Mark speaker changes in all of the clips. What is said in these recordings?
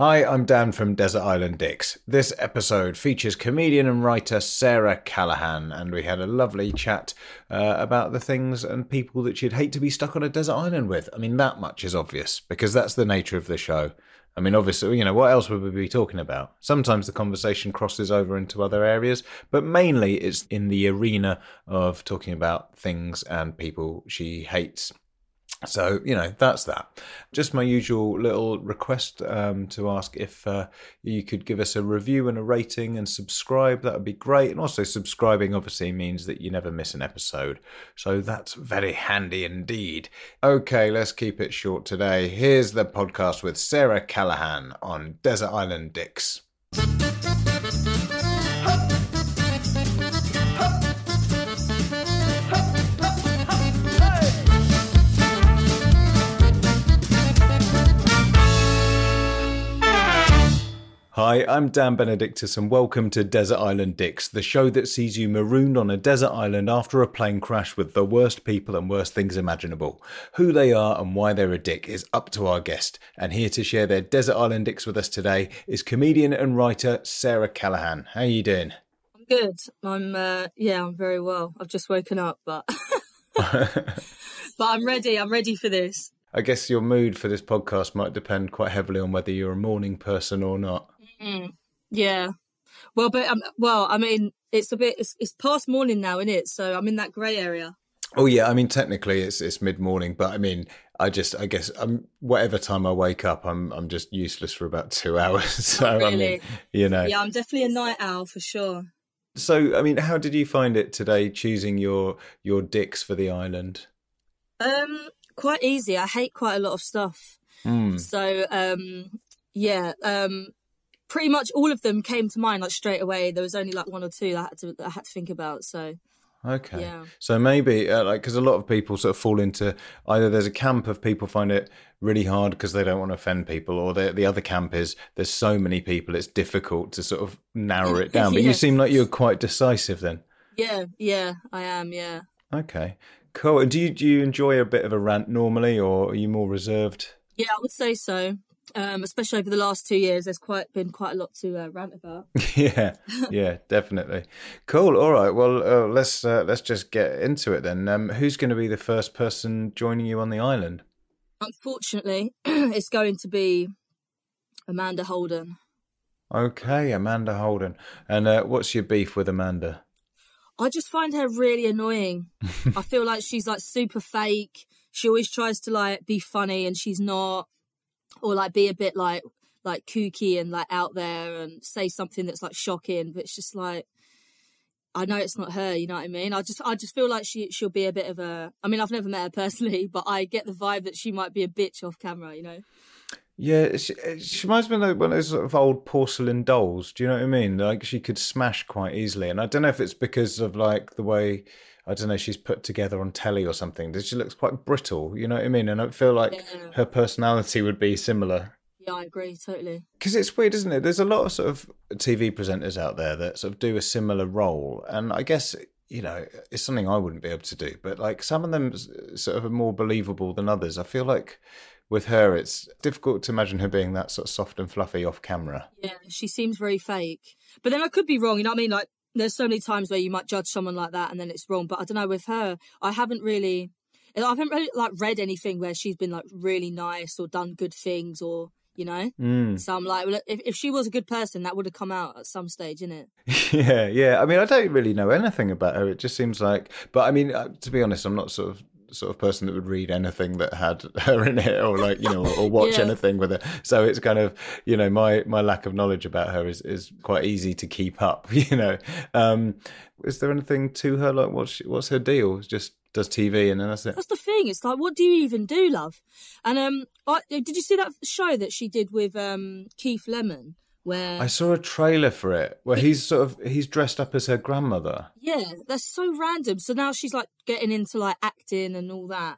Speaker 1: Hi, I'm Dan from Desert Island Dicks. This episode features comedian and writer Sarah Callaghan, and we had a lovely chat uh, about the things and people that she'd hate to be stuck on a desert island with. I mean, that much is obvious because that's the nature of the show. I mean, obviously, you know, what else would we be talking about? Sometimes the conversation crosses over into other areas, but mainly it's in the arena of talking about things and people she hates. So, you know, that's that. Just my usual little request um, to ask if uh, you could give us a review and a rating and subscribe. That would be great. And also, subscribing obviously means that you never miss an episode. So, that's very handy indeed. Okay, let's keep it short today. Here's the podcast with Sarah Callaghan on Desert Island Dicks. Hi, I'm Dan Benedictus, and welcome to Desert Island Dicks, the show that sees you marooned on a desert island after a plane crash with the worst people and worst things imaginable. Who they are and why they're a dick is up to our guest, and here to share their Desert Island Dicks with us today is comedian and writer Sarah Callaghan. How are you doing?
Speaker 2: I'm good. I'm uh, yeah, I'm very well. I've just woken up, but but I'm ready. I'm ready for this.
Speaker 1: I guess your mood for this podcast might depend quite heavily on whether you're a morning person or not.
Speaker 2: Mm, yeah. Well, but um, well, I mean, it's a bit. It's, it's past morning now, isn't it? So I'm in that grey area.
Speaker 1: Oh yeah, I mean technically it's it's mid morning, but I mean I just I guess I'm um, whatever time I wake up, I'm I'm just useless for about two hours. so
Speaker 2: really?
Speaker 1: I mean, you know,
Speaker 2: yeah, I'm definitely a night owl for sure.
Speaker 1: So I mean, how did you find it today choosing your your dicks for the island?
Speaker 2: Um, quite easy. I hate quite a lot of stuff. Mm. So um, yeah, um, pretty much all of them came to mind like straight away. There was only like one or two I had to I had to think about. So
Speaker 1: okay, yeah. So maybe uh, like because a lot of people sort of fall into either there's a camp of people find it really hard because they don't want to offend people, or the the other camp is there's so many people it's difficult to sort of narrow it down. But yeah. you seem like you're quite decisive then.
Speaker 2: Yeah, yeah, I am. Yeah.
Speaker 1: Okay, cool. Do you do you enjoy a bit of a rant normally, or are you more reserved?
Speaker 2: Yeah, I would say so um, especially over the last two years, there's quite been quite a lot to uh, rant about.
Speaker 1: yeah, yeah, definitely. Cool. All right. Well, uh, let's uh, let's just get into it then. Um, who's going to be the first person joining you on the island?
Speaker 2: Unfortunately, it's going to be Amanda Holden.
Speaker 1: Okay, Amanda Holden. And uh, what's your beef with Amanda?
Speaker 2: I just find her really annoying. I feel like she's like super fake. She always tries to like be funny and she's not or like be a bit like like kooky and like out there and say something that's like shocking but it's just like I know it's not her, you know what I mean? I just I just feel like she she'll be a bit of a I mean I've never met her personally, but I get the vibe that she might be a bitch off camera, you know.
Speaker 1: Yeah, she, she reminds me of one of those sort of old porcelain dolls. Do you know what I mean? Like she could smash quite easily, and I don't know if it's because of like the way I don't know, she's put together on telly or something. She looks quite brittle, you know what I mean? And I feel like yeah. her personality would be similar.
Speaker 2: Yeah, I agree totally.
Speaker 1: Because it's weird, isn't it? There's a lot of sort of TV presenters out there that sort of do a similar role, and I guess you know it's something I wouldn't be able to do. But like some of them sort of are more believable than others. I feel like with her, it's difficult to imagine her being that sort of soft and fluffy off camera.
Speaker 2: Yeah, she seems very fake. But then I could be wrong. You know what I mean? Like there's so many times where you might judge someone like that and then it's wrong. But I don't know with her, I haven't really, I haven't really like read anything where she's been like really nice or done good things or you know. Mm. So I'm like, well, if, if she was a good person, that would have come out at some stage, isn't it?
Speaker 1: yeah, yeah. I mean, I don't really know anything about her. It just seems like, but I mean, uh, to be honest, I'm not sort of sort of person that would read anything that had her in it or like you know or watch yeah. anything with her so it's kind of you know my my lack of knowledge about her is is quite easy to keep up you know um is there anything to her like what's she, what's her deal just does TV and then that's it.
Speaker 2: That's the thing. It's like, what do you even do, love? And um, I, did you see that show that she did with um Keith Lemon? Where
Speaker 1: I saw a trailer for it where he's sort of he's dressed up as her grandmother.
Speaker 2: Yeah, that's so random. So now she's like getting into like acting and all that.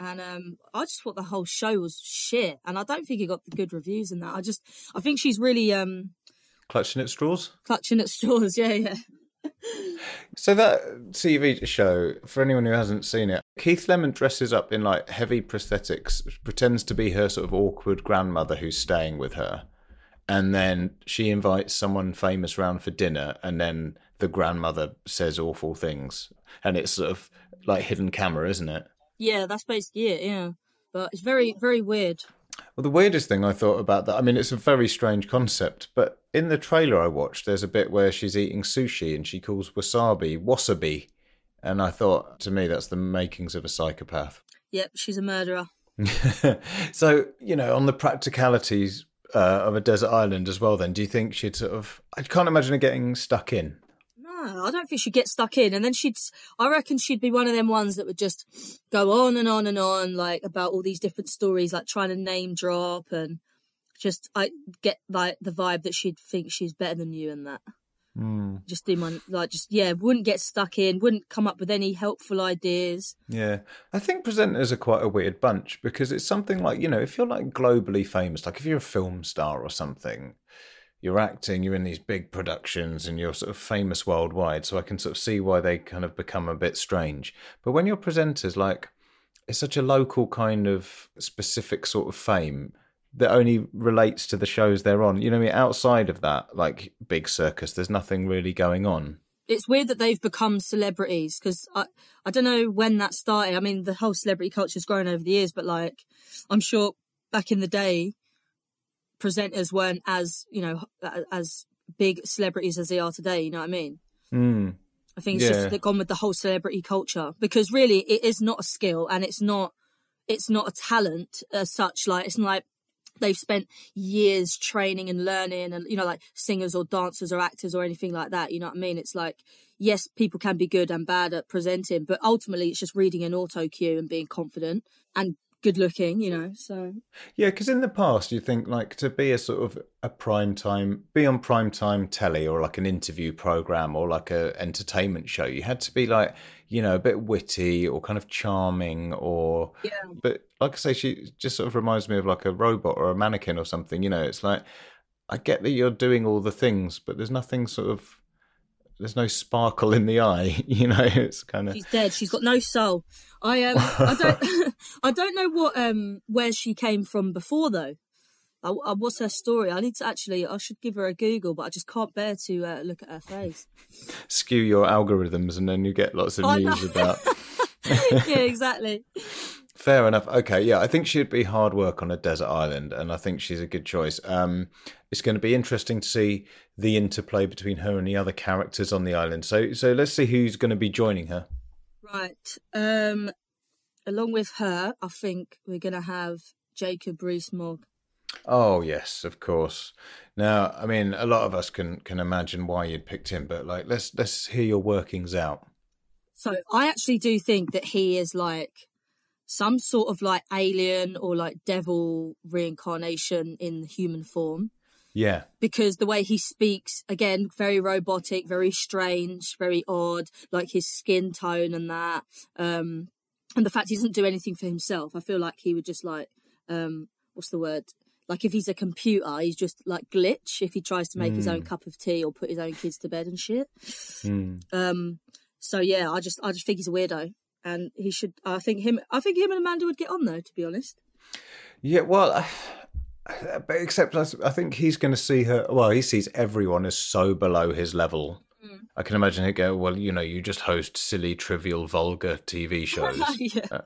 Speaker 2: And um, I just thought the whole show was shit, and I don't think it got the good reviews in that. I just, I think she's really um,
Speaker 1: clutching at straws.
Speaker 2: Clutching at straws, yeah, yeah.
Speaker 1: so that TV show, for anyone who hasn't seen it, Keith Lemon dresses up in like heavy prosthetics, pretends to be her sort of awkward grandmother who's staying with her and then she invites someone famous round for dinner, and then the grandmother says awful things, and it's sort of like hidden camera, isn't it?
Speaker 2: Yeah, that's basically it. Yeah, but it's very very weird.
Speaker 1: Well, the weirdest thing I thought about that, I mean, it's a very strange concept, but in the trailer I watched, there's a bit where she's eating sushi and she calls wasabi wasabi. And I thought, to me, that's the makings of a psychopath.
Speaker 2: Yep, she's a murderer.
Speaker 1: so, you know, on the practicalities uh, of a desert island as well, then, do you think she'd sort of. I can't imagine her getting stuck in.
Speaker 2: No, I don't think she'd get stuck in. And then she'd, I reckon she'd be one of them ones that would just go on and on and on, like about all these different stories, like trying to name drop and just, I get like the vibe that she'd think she's better than you and that.
Speaker 1: Mm.
Speaker 2: Just do my, like, just, yeah, wouldn't get stuck in, wouldn't come up with any helpful ideas.
Speaker 1: Yeah. I think presenters are quite a weird bunch because it's something like, you know, if you're like globally famous, like if you're a film star or something, you're acting, you're in these big productions, and you're sort of famous worldwide. So I can sort of see why they kind of become a bit strange. But when you're presenters, like it's such a local kind of specific sort of fame that only relates to the shows they're on. You know, I mean, outside of that, like big circus, there's nothing really going on.
Speaker 2: It's weird that they've become celebrities because I, I don't know when that started. I mean, the whole celebrity culture's grown over the years, but like, I'm sure back in the day, presenters weren't as you know as big celebrities as they are today. You know what I mean?
Speaker 1: Mm.
Speaker 2: I think it's yeah. just they've gone with the whole celebrity culture because really it is not a skill and it's not it's not a talent as such. Like it's not like they've spent years training and learning and you know like singers or dancers or actors or anything like that. You know what I mean? It's like yes, people can be good and bad at presenting, but ultimately it's just reading an auto cue and being confident and good looking, you know. So
Speaker 1: yeah, because in the past, you think like to be a sort of a prime time, be on prime time telly or like an interview program or like a entertainment show, you had to be like you know a bit witty or kind of charming or
Speaker 2: yeah.
Speaker 1: But like I say, she just sort of reminds me of like a robot or a mannequin or something. You know, it's like I get that you're doing all the things, but there's nothing sort of there's no sparkle in the eye. You know, it's kind of
Speaker 2: she's dead. She's got no soul. I um I don't I don't know what um where she came from before though. I, I, what's her story? I need to actually. I should give her a Google, but I just can't bear to uh, look at her face.
Speaker 1: Skew your algorithms, and then you get lots of news about.
Speaker 2: yeah, exactly.
Speaker 1: Fair enough. Okay, yeah, I think she'd be hard work on a desert island, and I think she's a good choice. Um, it's going to be interesting to see the interplay between her and the other characters on the island. So, so let's see who's going to be joining her.
Speaker 2: Right. Um, along with her, I think we're going to have Jacob Rees-Mogg.
Speaker 1: Oh yes, of course. Now, I mean, a lot of us can can imagine why you'd picked him, but like, let's let's hear your workings out.
Speaker 2: So, I actually do think that he is like some sort of like alien or like devil reincarnation in human form.
Speaker 1: Yeah.
Speaker 2: Because the way he speaks, again, very robotic, very strange, very odd, like his skin tone and that. Um, and the fact he doesn't do anything for himself. I feel like he would just like, um, what's the word? Like if he's a computer, he's just like glitch if he tries to make mm. his own hmm. cup of tea or put his own kids to bed and shit.
Speaker 1: Mm.
Speaker 2: Um, so yeah, I just I just think he's a weirdo and he should. I think him. I think him and Amanda would get on though. To be honest.
Speaker 1: Yeah, well, but except I think he's going to see her. Well, he sees everyone as so below his level. Mm. I can imagine he'd go, "Well, you know, you just host silly, trivial, vulgar TV shows."
Speaker 2: yeah. uh,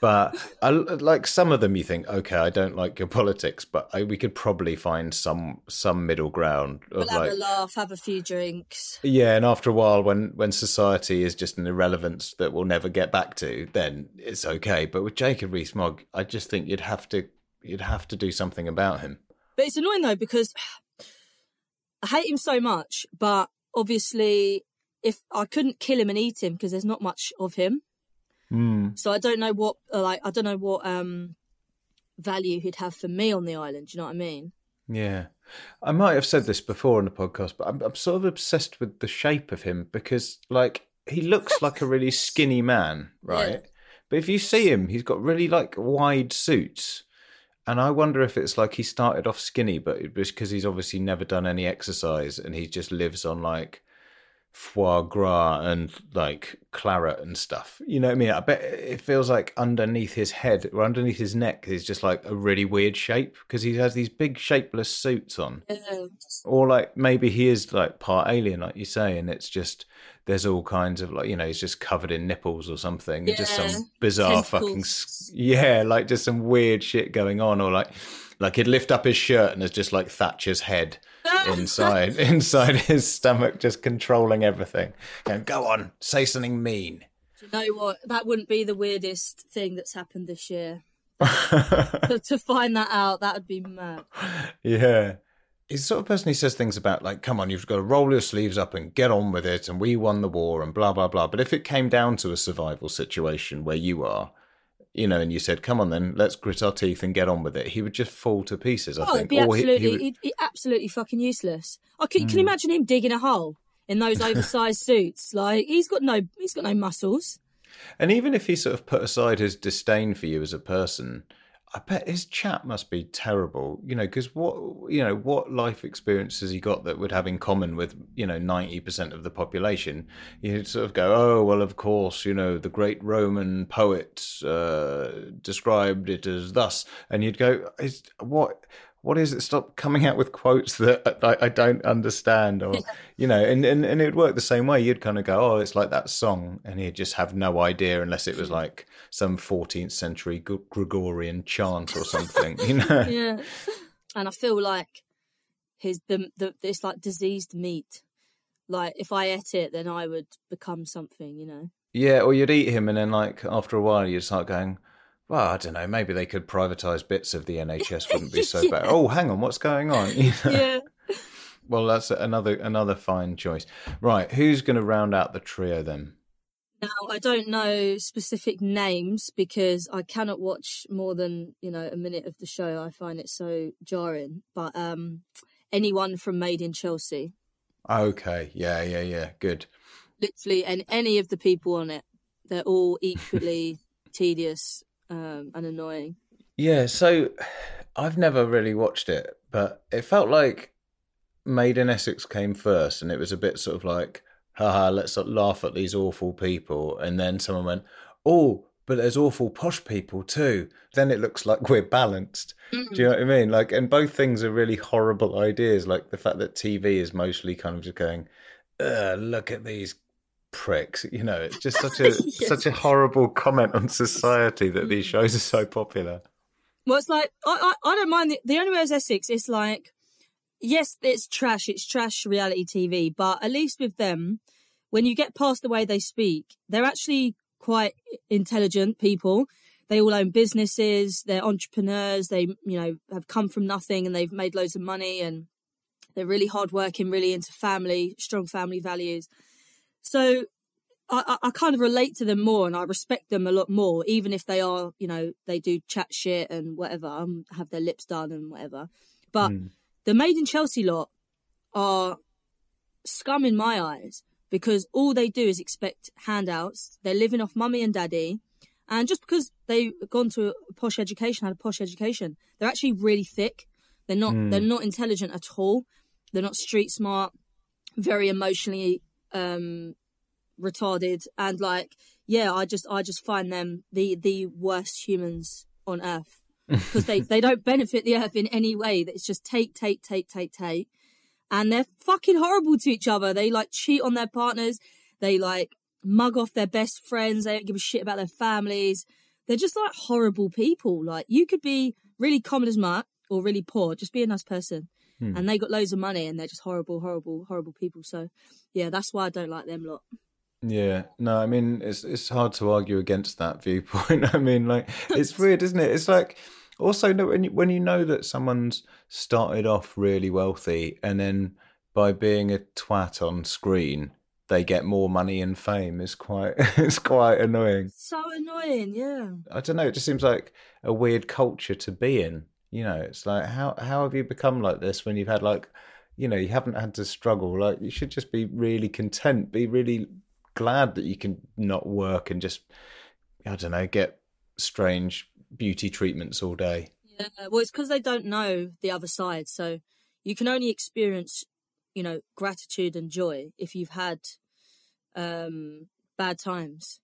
Speaker 1: but I, like some of them, you think, okay, I don't like your politics, but I, we could probably find some some middle ground.
Speaker 2: Of we'll
Speaker 1: like,
Speaker 2: have a laugh, have a few drinks.
Speaker 1: Yeah, and after a while, when when society is just an irrelevance that we'll never get back to, then it's okay. But with Jacob Rees-Mogg, I just think you'd have to you'd have to do something about him.
Speaker 2: But it's annoying though because I hate him so much, but obviously, if I couldn't kill him and eat him because there's not much of him.
Speaker 1: Mm.
Speaker 2: So I don't know what uh, like I don't know what um value he'd have for me on the island. Do you know what I mean?
Speaker 1: Yeah, I might have said this before on the podcast, but I'm, I'm sort of obsessed with the shape of him because like he looks like a really skinny man, right? Yeah. But if you see him, he's got really like wide suits. And I wonder if it's like he started off skinny, but it was because he's obviously never done any exercise and he just lives on like foie gras and like claret and stuff. You know what I mean? I bet it feels like underneath his head or underneath his neck is just like a really weird shape because he has these big shapeless suits on.
Speaker 2: Yeah.
Speaker 1: Or like maybe he is like part alien, like you say, and it's just there's all kinds of like you know he's just covered in nipples or something, just some bizarre fucking
Speaker 2: Tentacles.
Speaker 1: s- yeah, like just some weird shit going on, or like like he'd lift up his shirt and there's just like Thatcher's head inside inside his stomach, just controlling everything. Going, go on, say something mean.
Speaker 2: Do you know what? That wouldn't be the weirdest thing that's happened this year. to, to find that out, that would be mad.
Speaker 1: Yeah. He's the sort of person who says things about like, come on, you've got to roll your sleeves up and get on with it, and we won the war and blah blah blah. But if it came down to a survival situation where you are, you know, and you said, "Come on, then, let's grit our teeth and get on with it," he would just fall to pieces. I
Speaker 2: Oh, it'd
Speaker 1: think.
Speaker 2: be
Speaker 1: Or he- he
Speaker 2: absolutely,
Speaker 1: would-
Speaker 2: he'd be absolutely fucking useless. I can,
Speaker 1: Hmm.
Speaker 2: can imagine him digging a hole in those oversized suits? Like he's got no, he's got no muscles.
Speaker 1: And even if he sort of put aside his disdain for you as a person, I bet his chat must be terrible. You know, because what you know, what life experience has he got that would have in common with you know ninety percent of the population? You'd sort of go, oh well, of course, you know, the great Roman poet uh, described it as thus, and you'd go, is, what? What is it? Stop coming out with quotes that I, I don't understand, or you know, and, and and it would work the same way. You'd kind of go, "Oh, it's like that song," and he'd just have no idea unless it was like some 14th century Gregorian chant or something, you know.
Speaker 2: Yeah, and I feel like his the the it's like diseased meat. Like if I ate it, then I would become something. You know.
Speaker 1: Yeah, or you'd eat him, and then like after a while, you'd start going, "Well, I don't know. Maybe they could privatise bits of the NHS. Wouldn't be so bad." Oh, hang on, what's going on? You know?
Speaker 2: Yeah.
Speaker 1: Well, that's another another fine choice. Right, who's going to round out the trio then?
Speaker 2: Now I don't know specific names because I cannot watch more than you know a minute of the show. I find it so jarring. But um, anyone from Made in Chelsea,
Speaker 1: Okay, yeah, yeah, yeah, good.
Speaker 2: literally, and any of the people on it, they're all equally tedious um, and annoying.
Speaker 1: Yeah, so I've never really watched it, but it felt like Made in Essex came first, and it was a bit sort of like, haha, let's laugh at these awful people. And then someone went, oh, but there's awful posh people too. Then it looks like we're balanced. Do you know what I mean? Like, and both things are really horrible ideas. Like the fact that TV is mostly kind of just going, look at these pricks. You know, it's just such a
Speaker 2: Yeah.
Speaker 1: such a horrible comment on society that these mm. shows are so popular.
Speaker 2: Well, it's like I I, I don't mind the, the only way is Essex. It's like yes, it's trash. It's trash reality TV, but at least with them, when you get past the way they speak, they're actually quite intelligent people. They all own businesses. They're entrepreneurs. They you know have come from nothing and they've made loads of money and they're really hardworking, really into family, strong family values. So I, I kind of relate to them more and I respect them a lot more, even if they are, you know, they do chat shit and whatever, um, have their lips done and whatever. But
Speaker 1: Mm.
Speaker 2: the Made in Chelsea lot are scum in my eyes because all they do is expect handouts. They're living off mummy and daddy. And just because they've gone to a posh education, had a posh education, they're actually really thick. They're not,
Speaker 1: Mm.
Speaker 2: they're not intelligent at all. They're not street smart, very emotionally, um, retarded and like yeah i just i just find them the the worst humans on earth because they they don't benefit the earth in any way. It's just take take take take take. And they're fucking horrible to each other. They like cheat on their partners. They like mug off their best friends. They don't give a shit about their families. They're just like horrible people. Like you could be really common as much or really poor. Just be a nice person
Speaker 1: Hmm.
Speaker 2: and they got loads of money and they're just horrible horrible horrible people so yeah that's why i don't like them a lot
Speaker 1: Yeah, no, I mean it's it's hard to argue against that viewpoint. I mean, like it's weird, isn't it? It's like also when you, when you know that someone's started off really wealthy and then by being a twat on screen they get more money and fame is quite it's quite annoying.
Speaker 2: so annoying yeah
Speaker 1: I don't know. It just seems like a weird culture to be in. You know, it's like how how have you become like this when you've had like, you know, you haven't had to struggle. Like you should just be really content, be really glad that you can not work and just, I don't know, get strange beauty treatments all day.
Speaker 2: Yeah, well, it's because they don't know the other side. So you can only experience, you know, gratitude and joy if you've had um, bad times.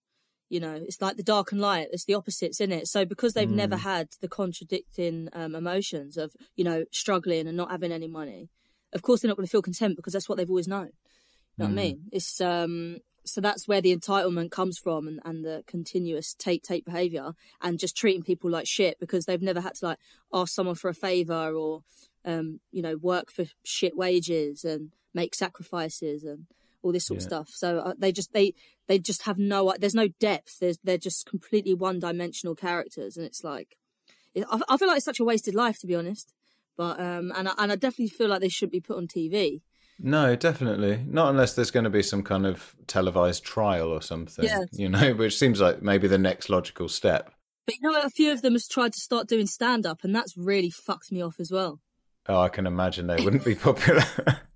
Speaker 2: You know, it's like the dark and light. It's the opposites in it. So because they've never had the contradicting um, emotions of you know struggling and not having any money, of course they're not going to feel content because that's what they've always known. You know what I mean? It's um so that's where the entitlement comes from and, and the continuous take take behavior and just treating people like shit because they've never had to like ask someone for a favor or um you know work for shit wages and make sacrifices and all this sort of stuff so uh, they just they they just have no there's no depth there's they're just completely one dimensional characters and it's like it, I, I feel like it's such a wasted life to be honest but um and I, and I definitely feel like they should be put on TV
Speaker 1: No, definitely. Not unless there's going to be some kind of televised trial or something,
Speaker 2: Yeah.
Speaker 1: you know, which seems like maybe the next logical step.
Speaker 2: But you know, a few of them has tried to start doing stand up, and that's really fucked me off as well.
Speaker 1: Oh, I can imagine they wouldn't be popular.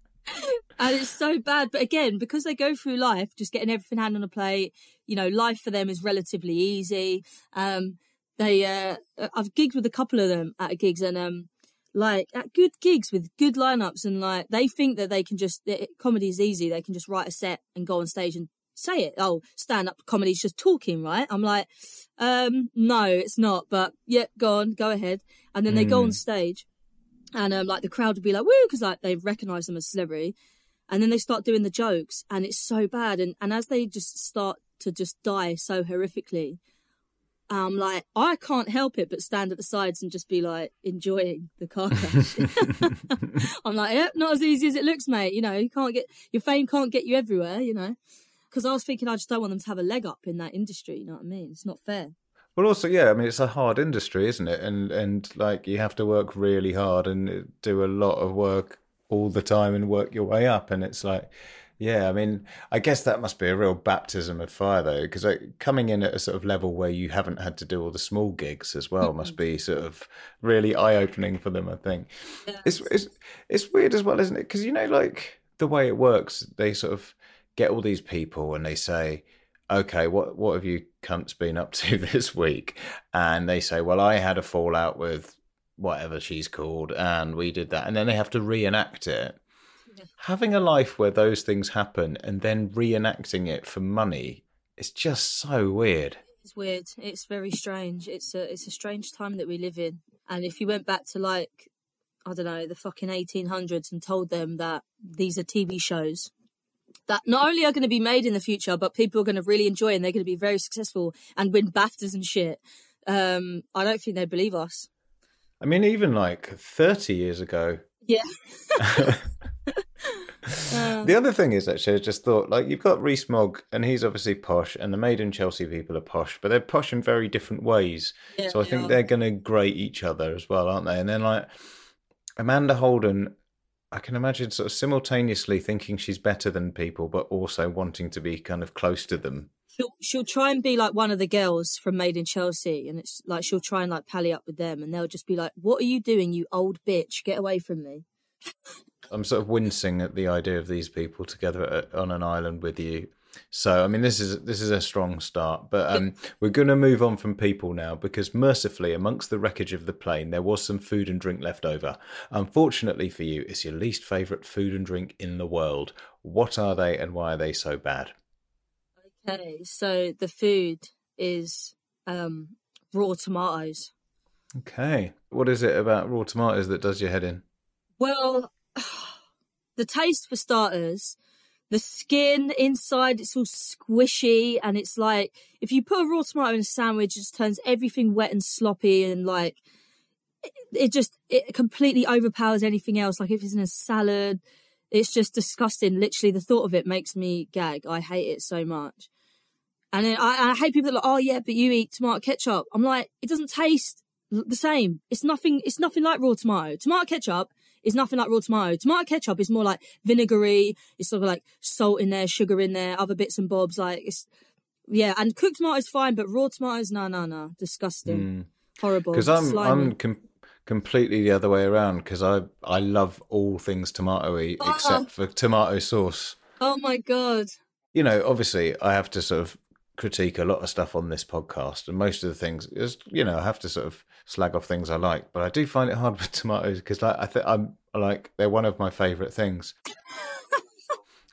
Speaker 2: And it's so bad. But again, because they go through life just getting everything hand on a plate, you know, life for them is relatively easy. Um, they, uh, I've gigged with a couple of them at gigs, and um, like at good gigs with good lineups, and like they think that they can just it, comedy is easy. They can just write a set and go on stage and say it. Oh, stand up comedy is just talking, right? I'm like, um, no, it's not. But yeah, go on, go ahead. And then they go on stage, and um, like the crowd would be like, woo, because like they recognise them as celebrity, and then they start doing the jokes, and it's so bad. And and as they just start to just die so horrifically, I'm like, I can't help it but stand at the sides and just be like enjoying the car crash. I'm like, yep, not as easy as it looks, mate. You know, you can't get your fame can't get you everywhere. You know, because I was thinking I just don't want them to have a leg up in that industry. You know what I mean? It's not fair.
Speaker 1: well, also, yeah, I mean, it's a hard industry, isn't it? And and like you have to work really hard and do a lot of work all the time and work your way up. And it's like, yeah, I mean, I guess that must be a real baptism of fire, though, because like, coming in at a sort of level where you haven't had to do all the small gigs as well must be sort of really eye opening for them. I think it's it's it's weird as well, isn't it? Because you know, like the way it works, they sort of get all these people and they say, "Okay, what what have you cunts been up to this week?" And they say, "Well, I had a fallout with whatever she's called, and we did that," and then they have to reenact it. Having a life where those things happen and then reenacting it for money is just so weird.
Speaker 2: It's weird. It's very strange. It's a it's a strange time that we live in. And if you went back to like I don't know the fucking 1800s and told them that these are TV shows that not only are going to be made in the future, but people are going to really enjoy and they're going to be very successful and win BAFTAs and shit. Um, I don't think they'd believe us.
Speaker 1: I mean, even like 30 years ago,
Speaker 2: Yeah. Uh,
Speaker 1: The other thing is actually, I just thought like you've got Rees-Mogg, and he's obviously posh, and the Made in Chelsea people are posh, but they're posh in very different ways.
Speaker 2: Yeah,
Speaker 1: so I
Speaker 2: they
Speaker 1: think
Speaker 2: are.
Speaker 1: they're going to grate each other as well, aren't they? And then like Amanda Holden, I can imagine sort of simultaneously thinking she's better than people, but also wanting to be kind of close to them.
Speaker 2: She'll she'll try and be like one of the girls from Made in Chelsea, and it's like she'll try and like pally up with them, and they'll just be like, "What are you doing, you old bitch? Get away from me!"
Speaker 1: I'm sort of wincing at the idea of these people together at, on an island with you. So, I mean, this is this is a strong start, but um, we're going to move on from people now because mercifully, amongst the wreckage of the plane, there was some food and drink left over. Unfortunately for you, it's your least favourite food and drink in the world. What are they, and why are they so bad?
Speaker 2: Okay, so the food is um, raw tomatoes.
Speaker 1: Okay, what is it about raw tomatoes that does your head in?
Speaker 2: Well, the taste for starters, the skin inside, it's all squishy, and it's like if you put a raw tomato in a sandwich, it just turns everything wet and sloppy, and like it, it just it completely overpowers anything else. Like if it's in a salad, it's just disgusting. Literally, the thought of it makes me gag. I hate it so much. And then I, I hate people that are like, oh yeah, but you eat tomato ketchup. I'm like, it doesn't taste the same. It's nothing. It's nothing like raw tomato. Tomato ketchup is nothing like raw tomato. Tomato ketchup is more like vinegary. It's sort of like salt in there, sugar in there, other bits and bobs. Like it's yeah. And cooked tomatoes fine, but raw tomatoes, no, no, no, disgusting, mm. horrible.
Speaker 1: Because I'm
Speaker 2: slimy.
Speaker 1: I'm com- completely the other way around because I I love all things tomatoey
Speaker 2: Oh. Ah.
Speaker 1: except for tomato sauce.
Speaker 2: oh my god.
Speaker 1: you know, obviously, I have to sort of critique a lot of stuff on this podcast, and most of the things is, you know, I have to sort of slag off things I like, but I do find it hard with tomatoes because, like, I think I'm like they're one of my favourite things.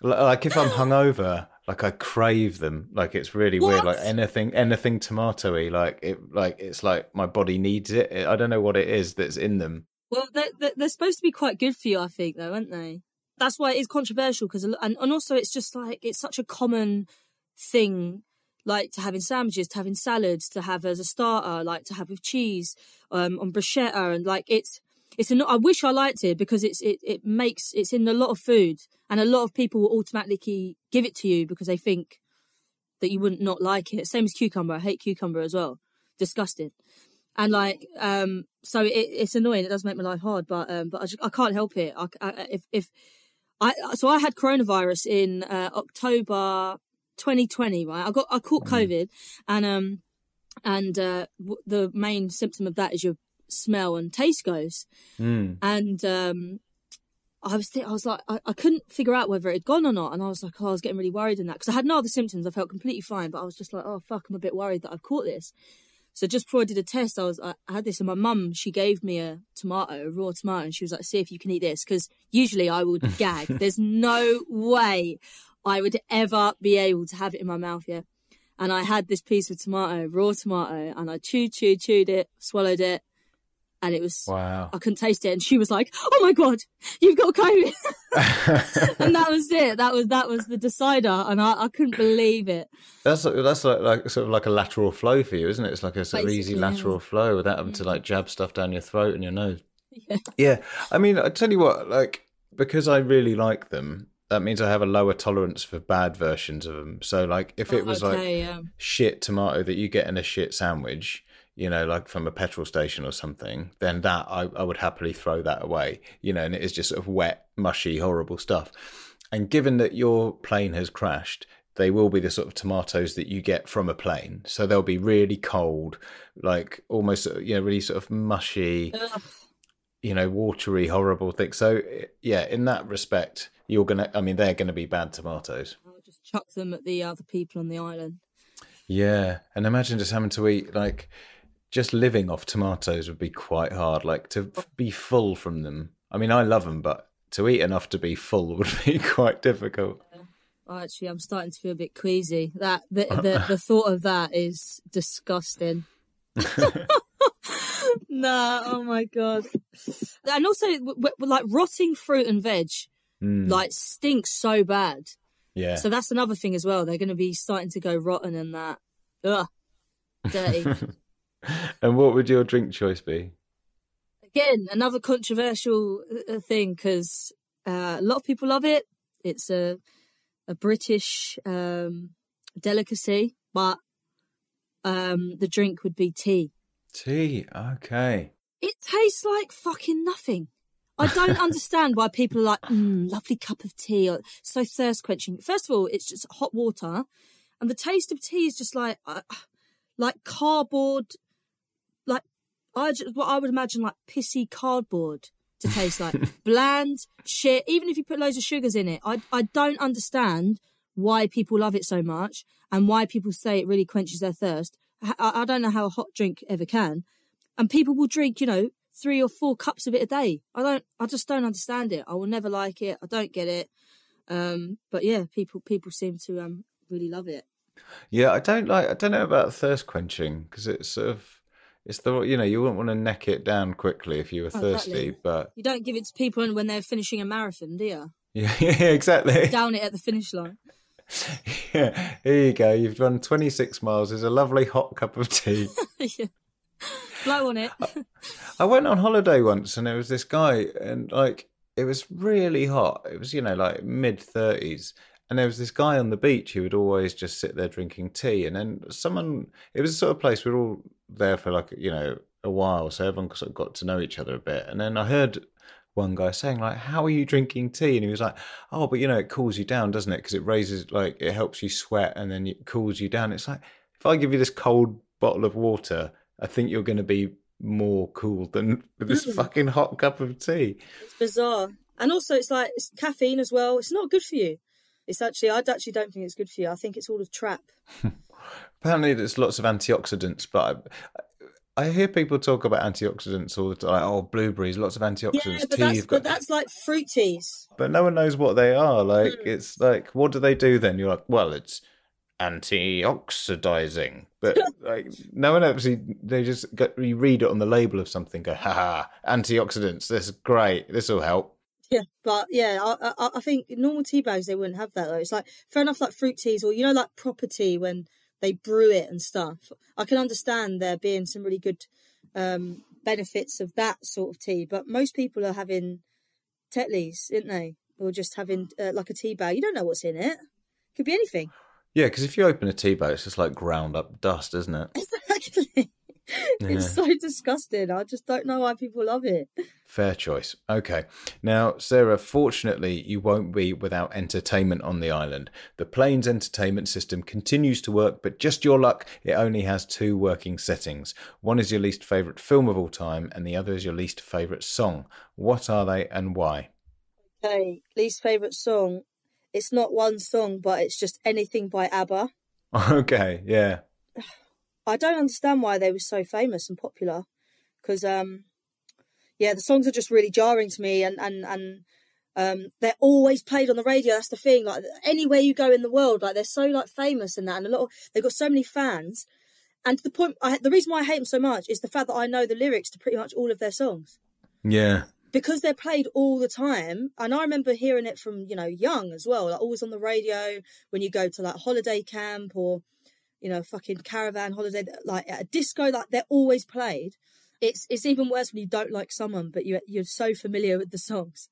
Speaker 1: Like if I'm hungover like I crave them. Like it's really weird. Like anything, anything tomatoey. Like it, like it's like my body needs it. I don't know what it is that's in them.
Speaker 2: Well, they're, they're, they're supposed to be quite good for you, I think, though, aren't they? That's why it is controversial because, and, and also it's just like it's such a common thing, like to have in sandwiches, to have in salads, to have as a starter, like to have with cheese, um, on bruschetta, and like it's it's a. I wish I liked it because it's it it makes it's in a lot of food, and a lot of people will automatically give it to you because they think that you wouldn't not like it. Same as cucumber. I hate cucumber as well. Disgusting and like um so it, it's annoying it does make my life hard but um but i, just, I can't help it I, I, if if i so i had coronavirus in uh, october 2020 right i got i caught covid and um and uh w- the main symptom of that is your smell and taste goes
Speaker 1: Mm.
Speaker 2: and um I was th- I was like I, I couldn't figure out whether it had gone or not, and I was like oh, I was getting really worried in that because I had no other symptoms. I felt completely fine, but I was just like oh fuck, I'm a bit worried that I've caught this. So just before I did a test, I was I I had this, and my mum she gave me a tomato, a raw tomato, and she was like, "See if you can eat this," because usually I would gag. There's no way I would ever be able to have it in my mouth. Yeah, and I had this piece of tomato, raw tomato, and I chewed, chewed, chewed it, swallowed it, and it was
Speaker 1: Wow.
Speaker 2: I couldn't taste it, and she was like, "Oh my god, you've got COVID," and that was it. That was that was the decider, and I, I couldn't believe it.
Speaker 1: That's that's like, like sort of like a lateral flow for you, isn't it? It's like a sort of easy
Speaker 2: Basically, yeah.
Speaker 1: lateral flow without having to mm-hmm. like jab stuff down your throat and your nose.
Speaker 2: Yeah.
Speaker 1: Yeah, I mean, I tell you what, like because I really like them, that means I have a lower tolerance for bad versions of them. So, like, if it was like
Speaker 2: okay, yeah.
Speaker 1: shit tomato that you get in a shit sandwich, you know, like from a petrol station or something, then that I, I would happily throw that away, you know, and it is just sort of wet, mushy, horrible stuff. And given that your plane has crashed, they will be the sort of tomatoes that you get from a plane. So they'll be really cold, like almost, uh, you know, really sort of mushy,
Speaker 2: Ugh.
Speaker 1: you know, watery, horrible thing. So, eh, yeah, in that respect, you're to, I mean, they're to be bad tomatoes.
Speaker 2: I'll just chuck them at the other people on the island.
Speaker 1: Yeah, and imagine just having to eat like just living off tomatoes would be quite hard. Like to be full from them. I mean, I love them, but to eat enough to be full would be quite difficult.
Speaker 2: Oh, actually, I'm starting to feel a bit queasy. That the the, the thought of that is disgusting. nah, oh my god. And also, like rotting fruit and veg,
Speaker 1: Mm,
Speaker 2: like stinks so bad.
Speaker 1: yeah,
Speaker 2: So that's another thing as well. They're going to be starting to go rotten and that. Ugh, dirty.
Speaker 1: and what would your drink choice be?
Speaker 2: Again, another controversial uh, thing because uh, a lot of people love it. It's a a British um, delicacy, but um, the drink would be tea.
Speaker 1: Tea. Okay.
Speaker 2: It tastes like fucking nothing. I don't understand why people are like, mm, lovely cup of tea, or so thirst quenching. First of all, it's just hot water, and the taste of tea is just like, uh, like cardboard, like I just, what I would imagine like pissy cardboard to taste like bland shit. Even if you put loads of sugars in it, I I don't understand why people love it so much and why people say it really quenches their thirst. I, I don't know how a hot drink ever can, and people will drink, you know, three or four cups of it a day. I don't, I just don't understand it. I will never like it. I don't get it. Um, but yeah, people people seem to um really love it.
Speaker 1: Yeah, I don't like. I don't know about thirst quenching because it's sort of. It's the you know you wouldn't want to neck it down quickly if you were
Speaker 2: Oh,
Speaker 1: thirsty,
Speaker 2: exactly.
Speaker 1: but
Speaker 2: You don't give it to people when they're finishing a marathon, do you?
Speaker 1: yeah, yeah, exactly.
Speaker 2: Down it at the finish line.
Speaker 1: Yeah, here you go. You've run 26 miles. There's a lovely hot cup of tea.
Speaker 2: Yeah. Blow on it.
Speaker 1: I went on holiday once and there was this guy, and like, it was really hot. It was, you know, like mid 30s. And there was this guy on the beach who would always just sit there drinking tea. And then someone, it was a sort of place we were all there for like, you know, a while. So everyone sort of got to know each other a bit. And then I heard one guy saying, like, how are you drinking tea? And he was like, oh, but you know, it cools you down, doesn't it? Because it raises, like, it helps you sweat and then it cools you down. It's like, if I give you this cold bottle of water, I think you're going to be more cool than with this
Speaker 2: Mm.
Speaker 1: fucking hot cup of tea.
Speaker 2: It's bizarre. And also it's like it's caffeine as well. It's not good for you. It's actually I actually don't think it's good for you. I think it's all a trap.
Speaker 1: Apparently, there's lots of antioxidants, but I, I hear people talk about antioxidants all the time. Oh, blueberries, lots of antioxidants.
Speaker 2: Yeah, but
Speaker 1: tea,
Speaker 2: that's
Speaker 1: you've got.
Speaker 2: but that's like fruit teas.
Speaker 1: But no one knows what they are. Like,
Speaker 2: Mm.
Speaker 1: it's like, what do they do then? You're like, well, it's antioxidizing. But like, no one actually, they just go, you read it on the label of something, go, haha, antioxidants. This is great. This will help.
Speaker 2: Yeah, but yeah, I, I I think normal tea bags they wouldn't have that though. It's like fair enough, like fruit teas or you know like proper tea when they brew it and stuff. I can understand there being some really good um, benefits of that sort of tea, but most people are having Tetleys, isn't they? Or just having uh, like a tea bag. You don't know what's in it. Could be anything.
Speaker 1: Yeah, because if you open a tea bag, it's just like ground up dust, isn't it?
Speaker 2: Exactly.
Speaker 1: Yeah.
Speaker 2: It's so disgusting. I just don't know why people love it.
Speaker 1: Fair choice. Okay. Now, Sarah, fortunately, you won't be without entertainment on the island. The plane's entertainment system continues to work, but just your luck, it only has two working settings. One is your least favourite film of all time, and the other is your least favourite song. What are they and why?
Speaker 2: Okay, least favourite song. It's not one song, but it's just anything by ABBA.
Speaker 1: Okay, yeah.
Speaker 2: I don't understand why they were so famous and popular, because um, yeah, the songs are just really jarring to me, and and and um, they're always played on the radio. That's the thing. Like anywhere you go in the world, like they're so like famous and that, and a lot of they've got so many fans. And the point, I, the reason why I hate them so much is the fact that I know the lyrics to pretty much all of their songs
Speaker 1: Yeah.
Speaker 2: Because they're played all the time and i remember hearing it from you know young as well like always on the radio when you go to like holiday camp or you know fucking caravan holiday like at a disco like they're always played. It's it's even worse when you don't like someone but you you're so familiar with the songs.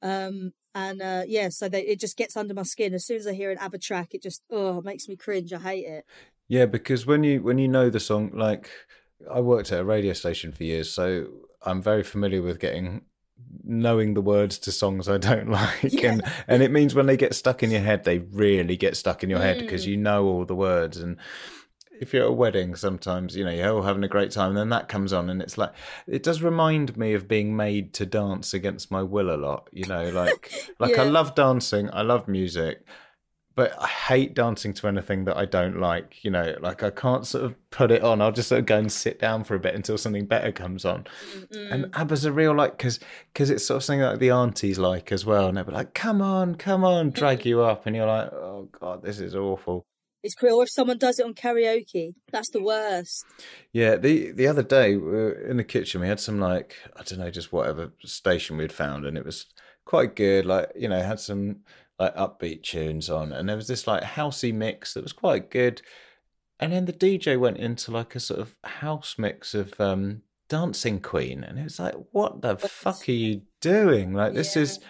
Speaker 2: Um and uh yeah so they, it just gets under my skin. As soon as i hear an abba track it just oh it makes me cringe. I hate it.
Speaker 1: Yeah, because when you when you know the song, like I worked at a radio station for years, so I'm very familiar with getting knowing the words to songs I don't like,
Speaker 2: Yeah.
Speaker 1: and and it means when they get stuck in your head, they really get stuck in your head because
Speaker 2: Mm.
Speaker 1: you know all the words. And if you're at a wedding, sometimes you know you're all having a great time, and then that comes on, and it's like it does remind me of being made to dance against my will a lot. You know, like like I love dancing, I love music, but I hate dancing to anything that I don't like. You know, like I can't sort of put it on. I'll just sort of go and sit down for a bit until something better comes on. And ABBA's a real like because because it's sort of something like the aunties like as well, and they're like, "Come on, come on," drag you up, and you're like, "Oh God, this is awful."
Speaker 2: it's cruel or if someone does it on karaoke that's the worst
Speaker 1: Yeah, the the other day we were in the kitchen, we had some like I don't know, just whatever station we'd found, and it was quite good. Like you know, had some like upbeat tunes on, and there was this like housey mix that was quite good. And then the DJ went into like a sort of house mix of um Dancing Queen, and it was like, what the fuck are you doing? Like this is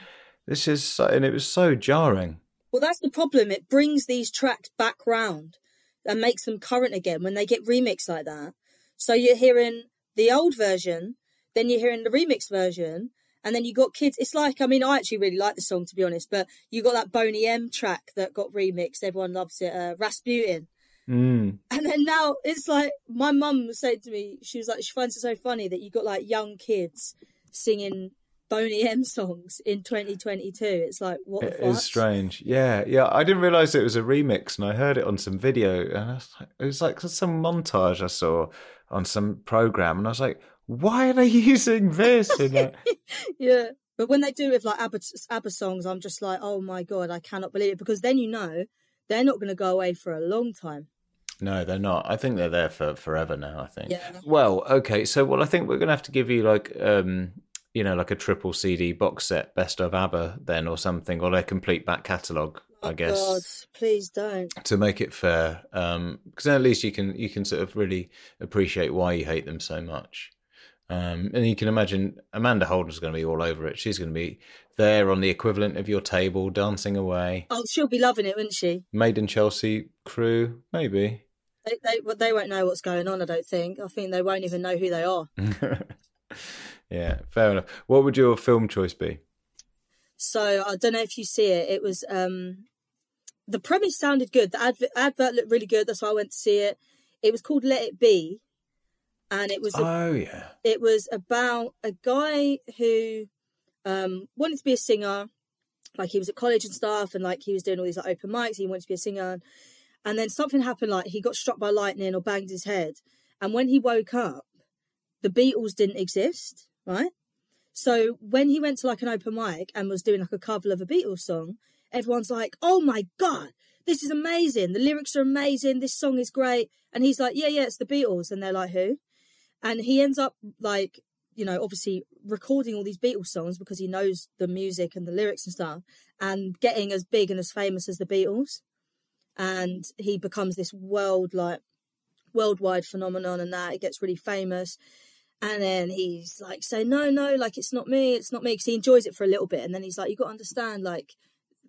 Speaker 1: this is so, and it was so jarring.
Speaker 2: Well, that's the problem. It brings these tracks back round and makes them current again when they get remixed like that. So you're hearing the old version, then you're hearing the remix version, and then you got kids. It's like, I mean, I actually really like the song to be honest, but you got that Boney M track that got remixed. Everyone loves it. Uh, Rasputin.
Speaker 1: Mm.
Speaker 2: And then now it's like my mum was saying to me, she was like, she finds it so funny that you got like young kids singing Boney M songs in 2022. It's like, what the fuck?
Speaker 1: is strange. Yeah, yeah. I didn't realize it was a remix, and I heard it on some video, and I was like, it was like some montage I saw on some program, and I was like, why are they using this? In it?
Speaker 2: Yeah. But when they do it with like ABBA, ABBA songs, I'm just like, oh my God, I cannot believe it. Because then you know they're not going to go away for a long time.
Speaker 1: no, they're not. I think they're there for forever now. I think.
Speaker 2: Yeah.
Speaker 1: Well, okay. So, well, I think we're gonna have to give you like, um, you know, like a triple CD box set, best of ABBA, then, or something, or their complete back catalogue. I
Speaker 2: Oh
Speaker 1: guess.
Speaker 2: God, please don't.
Speaker 1: to make it fair because then at least you can you can sort of really appreciate why you hate them so much um, and you can imagine amanda holden's going to be all over it she's going to be there on the equivalent of your table dancing away
Speaker 2: Oh, she'll be loving it, won't she?
Speaker 1: made in chelsea crew maybe
Speaker 2: They, they, they won't know what's going on, I don't think. I think they won't even know who they are.
Speaker 1: yeah fair enough what would your film choice be
Speaker 2: So I don't know if you see it. It was um the premise sounded good. The advert, advert looked really good. That's why I went to see it. It was called Let It Be, and it was a
Speaker 1: oh yeah
Speaker 2: it was about a guy who um, wanted to be a singer. Like he was at college and stuff, and like he was doing all these like open mics. He wanted to be a singer, and then something happened. Like he got struck by lightning or banged his head, and when he woke up, the Beatles didn't exist, right? So when he went to like an open mic and was doing like a cover of a Beatles song, everyone's like, "Oh my god, this is amazing! The lyrics are amazing. This song is great." And he's like, "Yeah, yeah, it's the Beatles." And they're like, "Who?" And he ends up like, you know, obviously recording all these Beatles songs because he knows the music and the lyrics and stuff, and getting as big and as famous as the Beatles. And he becomes this world like worldwide phenomenon, and that it gets really famous. And then he's like saying, no, no, like it's not me, it's not me, because he enjoys it for a little bit. And then he's like, you got to understand, like,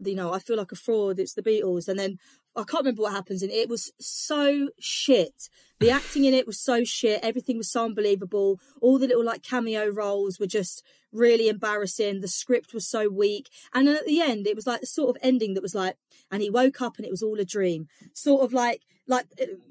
Speaker 2: you know, I feel like a fraud, it's the Beatles. And then I can't remember what happens, and it was so shit. The acting in it was so shit. Everything was so unbelievable. All the little like cameo roles were just really embarrassing. The script was so weak. And then at the end, it was like the sort of ending that was like, and he woke up and it was all a dream. Sort of like like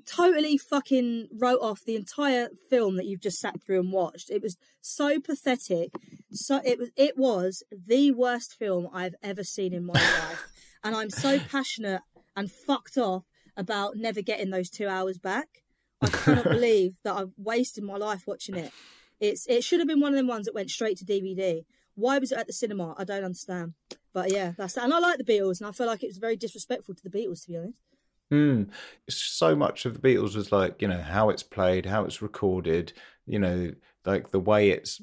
Speaker 2: totally fucking wrote off the entire film that you've just sat through and watched. It was so pathetic. So it was it was the worst film I've ever seen in my life. And I'm so passionate and fucked off about never getting those two hours back. I cannot believe that I've wasted my life watching it. It's it should have been one of them ones that went straight to DVD. Why was it at the cinema? I don't understand. But yeah, that's that. And I like the Beatles, and I feel like it was very disrespectful to the Beatles, to be honest.
Speaker 1: Mm. So much of the Beatles was like, you know, how it's played, how it's recorded, you know, like the way it's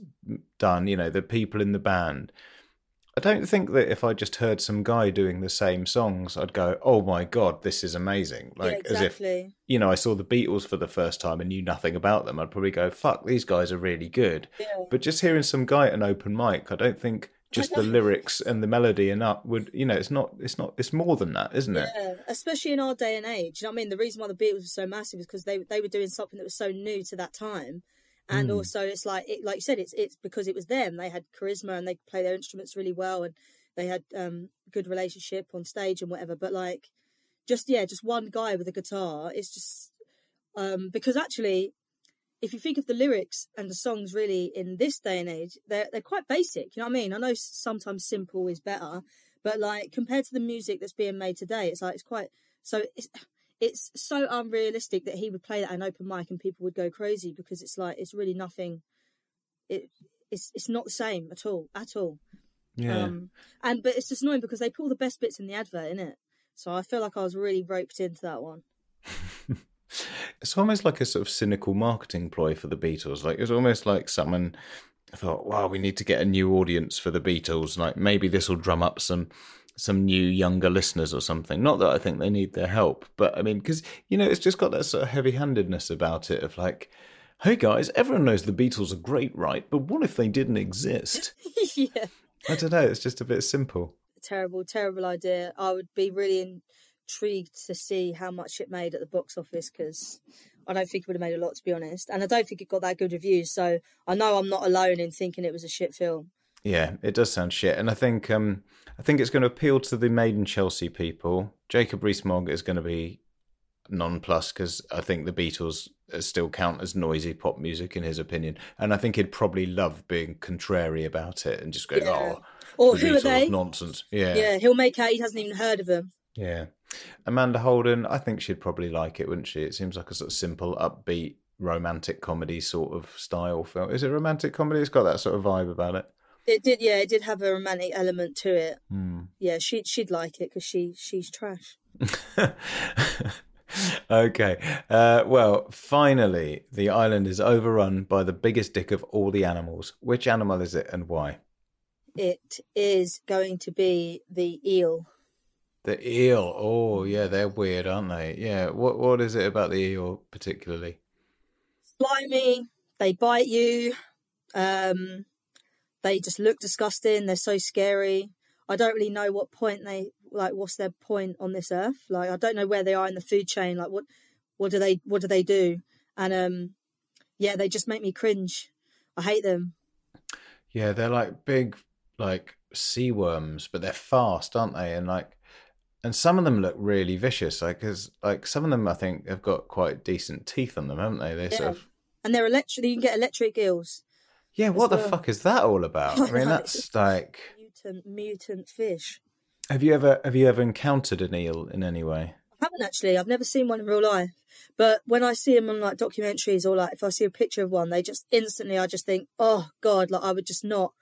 Speaker 1: done, you know, the people in the band. I don't think that if I just heard some guy doing the same songs, I'd go, "Oh my god, this is amazing!" Like
Speaker 2: yeah, exactly.
Speaker 1: as if you know, I saw the Beatles for the first time and knew nothing about them. I'd probably go, "Fuck, these guys are really good."
Speaker 2: Yeah.
Speaker 1: But just hearing some guy at an open mic, I don't think just the lyrics and the melody and up would you know it's not it's not it's more than that isn't it?
Speaker 2: Yeah especially in our day and age you know what i mean? The reason why the beatles were so massive is because they they were doing something that was so new to that time. And mm. also it's like it, like you said it's it's because it was them. They had charisma and they play their instruments really well and they had um good relationship on stage and whatever. But like just yeah just one guy with a guitar it's just um because actually if you think of the lyrics and the songs really in this day and age, they're they're quite basic. You know what I mean? I know sometimes simple is better, but like compared to the music that's being made today, it's like it's quite so it's it's so unrealistic that he would play that an open mic and people would go crazy because it's like it's really nothing. It it's it's not the same at all at all.
Speaker 1: Yeah. Um,
Speaker 2: and but it's just annoying because they pull the best bits in the advert in it, so I feel like I was really roped into that one.
Speaker 1: It's almost like a sort of cynical marketing ploy for the Beatles. Like it's almost like someone thought, "Wow, we need to get a new audience for the Beatles. Like maybe this will drum up some some new younger listeners or something." Not that I think they need their help, but I mean, because you know, it's just got that sort of heavy-handedness about it of like. Hey guys, everyone knows the Beatles are great, right? But what if they didn't exist?
Speaker 2: yeah. I
Speaker 1: don't know. It's just a bit simple.
Speaker 2: Terrible, terrible idea. I would be really in, intrigued to see how much it made at the box office because I don't think it would have made a lot, to be honest. And I don't think it got that good reviews. So I know I'm not alone in thinking it was a shit film.
Speaker 1: Yeah, it does sound shit, and I think um, I think it's going to appeal to the Made in Chelsea people. Jacob Rees-Mogg is going to be non-plus because I think the Beatles still count as noisy pop music in his opinion, and I think he'd probably love being contrary about it and just going, yeah. "Oh,
Speaker 2: or who are they?
Speaker 1: Nonsense." Yeah,
Speaker 2: yeah. He'll make out he hasn't even heard of them.
Speaker 1: Yeah. Amanda Holden, I think she'd probably like it, wouldn't she? It seems like a sort of simple, upbeat, romantic comedy sort of style film. Is it romantic comedy? It's got that sort of vibe about it.
Speaker 2: It did, yeah. It did have a romantic element to it.
Speaker 1: Hmm.
Speaker 2: Yeah, she'd she'd like it because she she's trash.
Speaker 1: okay. Uh, well, finally, the island is overrun by the biggest dick of all the animals. Which animal is it, and why?
Speaker 2: It is going to be the eel.
Speaker 1: The eel. Oh, yeah, they're weird, aren't they? Yeah. What What is it about the eel particularly?
Speaker 2: Slimy. They bite you. Um, they just look disgusting. They're so scary. I don't really know what point they like. What's their point on this earth? Like, I don't know where they are in the food chain. Like, what what do they what do they do? And um, yeah, they just make me cringe. I hate them.
Speaker 1: Yeah, they're like big, like sea worms, but they're fast, aren't they? And like and some of them look really vicious. Like, cause like some of them, I think have got quite decent teeth on them, haven't they? They yeah. sort of
Speaker 2: and they're electric. You can get electric eels.
Speaker 1: Yeah, what well. the fuck is that all about? I mean, that's like
Speaker 2: mutant mutant fish.
Speaker 1: Have you ever have you ever encountered an eel in any way?
Speaker 2: I I haven't actually. I've never seen one in real life. But when I see them on like documentaries or like if I see a picture of one, they just instantly I just think, oh god, like I would just not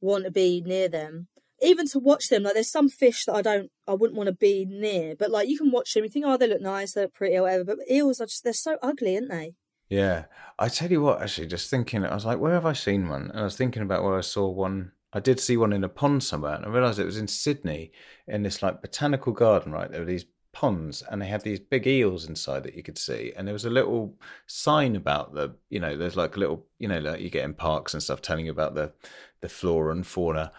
Speaker 2: want to be near them. Even to watch them, like there's some fish that I don't, I wouldn't want to be near. But like you can watch them, you think, oh, they look nice, they look pretty, or whatever. But eels are just, they're so ugly, aren't they?
Speaker 1: Yeah. I tell you what, actually, just thinking, I was like, where have I seen one? And I was thinking about where I saw one. I did see one in a pond somewhere, and I realised it was in Sydney in this like botanical garden, right? There were these ponds and they had these big eels inside that you could see and there was a little sign about the you know there's like a little you know like you get in parks and stuff telling you about the the flora and fauna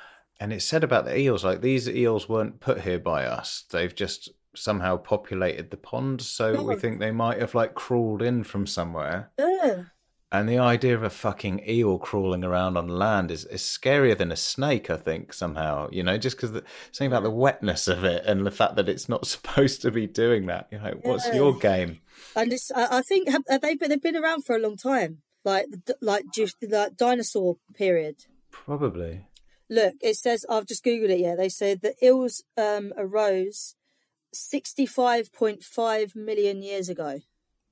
Speaker 1: and it said about the eels like these eels weren't put here by us they've just somehow populated the pond so oh. we
Speaker 2: Oh.
Speaker 1: think they might have like crawled in from somewhere
Speaker 2: Ugh.
Speaker 1: and the idea of a fucking eel crawling around on land is, is scarier than a snake, I think, somehow. You know, just because something about the wetness of it and the fact that it's not supposed to be doing that. You know, what's
Speaker 2: Yeah.
Speaker 1: your game?
Speaker 2: And it's, I think have, have they been, they've been around for a long time, like like just like dinosaur period.
Speaker 1: Probably.
Speaker 2: Look, it says I've just googled it. Yeah, they said the eels um, arose sixty-five point five million years ago.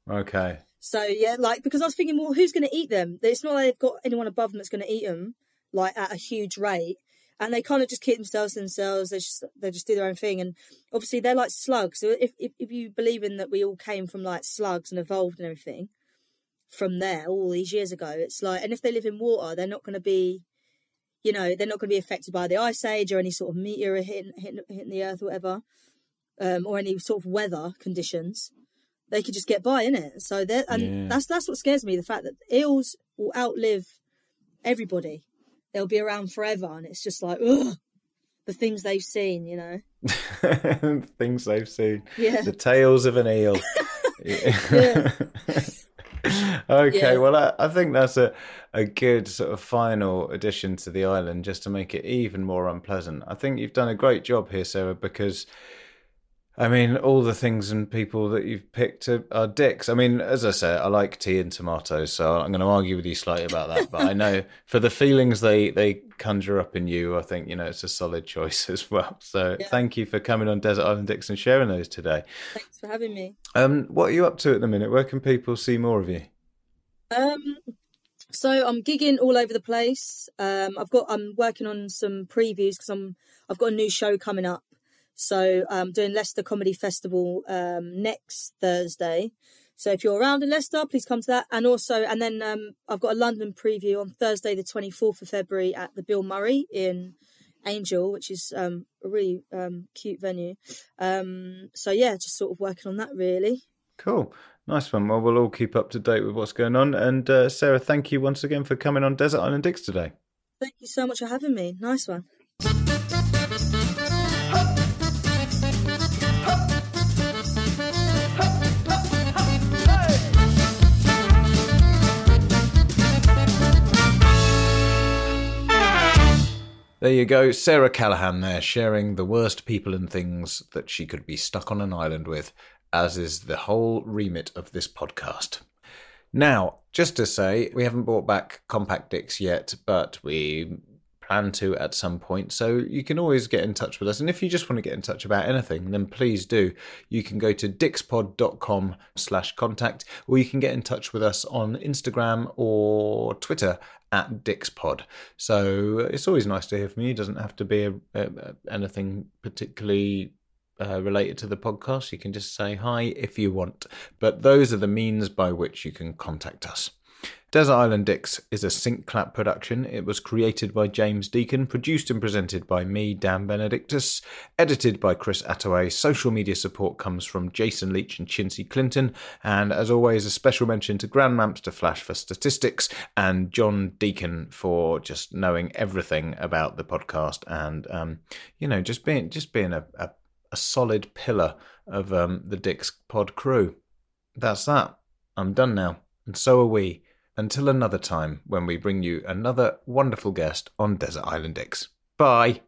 Speaker 1: Okay.
Speaker 2: So yeah, like because I was thinking, well, who's going to eat them? It's not like they've got anyone above them that's going to eat them, like at a huge rate. And they kind of just keep themselves to themselves. They just they just do their own thing. And obviously they're like slugs. So if if, if you believe in that we all came from like slugs and evolved and everything from there all these years ago, it's like and if they live in water, they're not going to be, you know, they're not going to be affected by the ice age or any sort of meteor hitting hitting, hitting the earth or whatever, um, or any sort of weather conditions they could just get by in it. So that and
Speaker 1: Yeah.
Speaker 2: that's that's what scares me: the fact that eels will outlive everybody. They'll be around forever, and it's just like ugh, the things they've seen, you know.
Speaker 1: Things they've seen.
Speaker 2: Yeah.
Speaker 1: The tails of an eel.
Speaker 2: Yeah.
Speaker 1: okay,
Speaker 2: Yeah.
Speaker 1: well, I, I think that's a, a good sort of final addition to the island just to make it even more unpleasant. I think you've done a great job here, Sarah, because I mean, all the things and people that you've picked are, are dicks. I mean, as I said, I like tea and tomatoes, so I'm going to argue with you slightly about that. But I know for the feelings they, they conjure up in you, I think, you know, it's a solid choice as well. So
Speaker 2: Yeah.
Speaker 1: thank you for coming on Desert Island Dicks and sharing those today.
Speaker 2: Thanks for having me.
Speaker 1: Um, what are you up to at the minute? Where can people see more of you?
Speaker 2: Um, so I'm gigging all over the place. Um, I've got I'm working on some previews because I'm I've got a new show coming up. So I'm doing Leicester Comedy Festival um, next Thursday. So if you're around in Leicester, please come to that. And also, and then um, I've got a London preview on Thursday, the 24th of February at the Bill Murray in Angel, which is um, a really um, cute venue. Um, so yeah, just sort of working on that really.
Speaker 1: Cool. Nice one. Well, we'll all keep up to date with what's going on. And uh, Sarah, thank you once again for coming on Desert Island Dicks today.
Speaker 2: Thank you so much for having me. Nice one.
Speaker 1: There you go. Sarah Callaghan there sharing the worst people and things that she could be stuck on an island with, as is the whole remit of this podcast. Now, just to say, we haven't brought back compact dicks yet, but we plan to at some point. So you can always get in touch with us. And if you just want to get in touch about anything, then please do. You can go to dixpod.com slash contact, or you can get in touch with us on Instagram or Twitter at dixpod. So it's always nice to hear from you. It doesn't have to be a, a, anything particularly uh, related to the podcast. You can just say hi if you want. But those are the means by which you can contact us. Desert Island Dicks is a sync clap production. It was created by James Deacon, produced and presented by me, Dan Benedictus, edited by Chris Attaway. Social media support comes from Jason Leach and Chinsey Clinton. And as always, a special mention to Grandmaster Flash for statistics and John Deacon for just knowing everything about the podcast and um, you know just being just being a, a, a solid pillar of um, the Dicks Pod crew. That's that. I'm done now, and so are we. Until another time when we bring you another wonderful guest on Desert Island Dicks. Bye.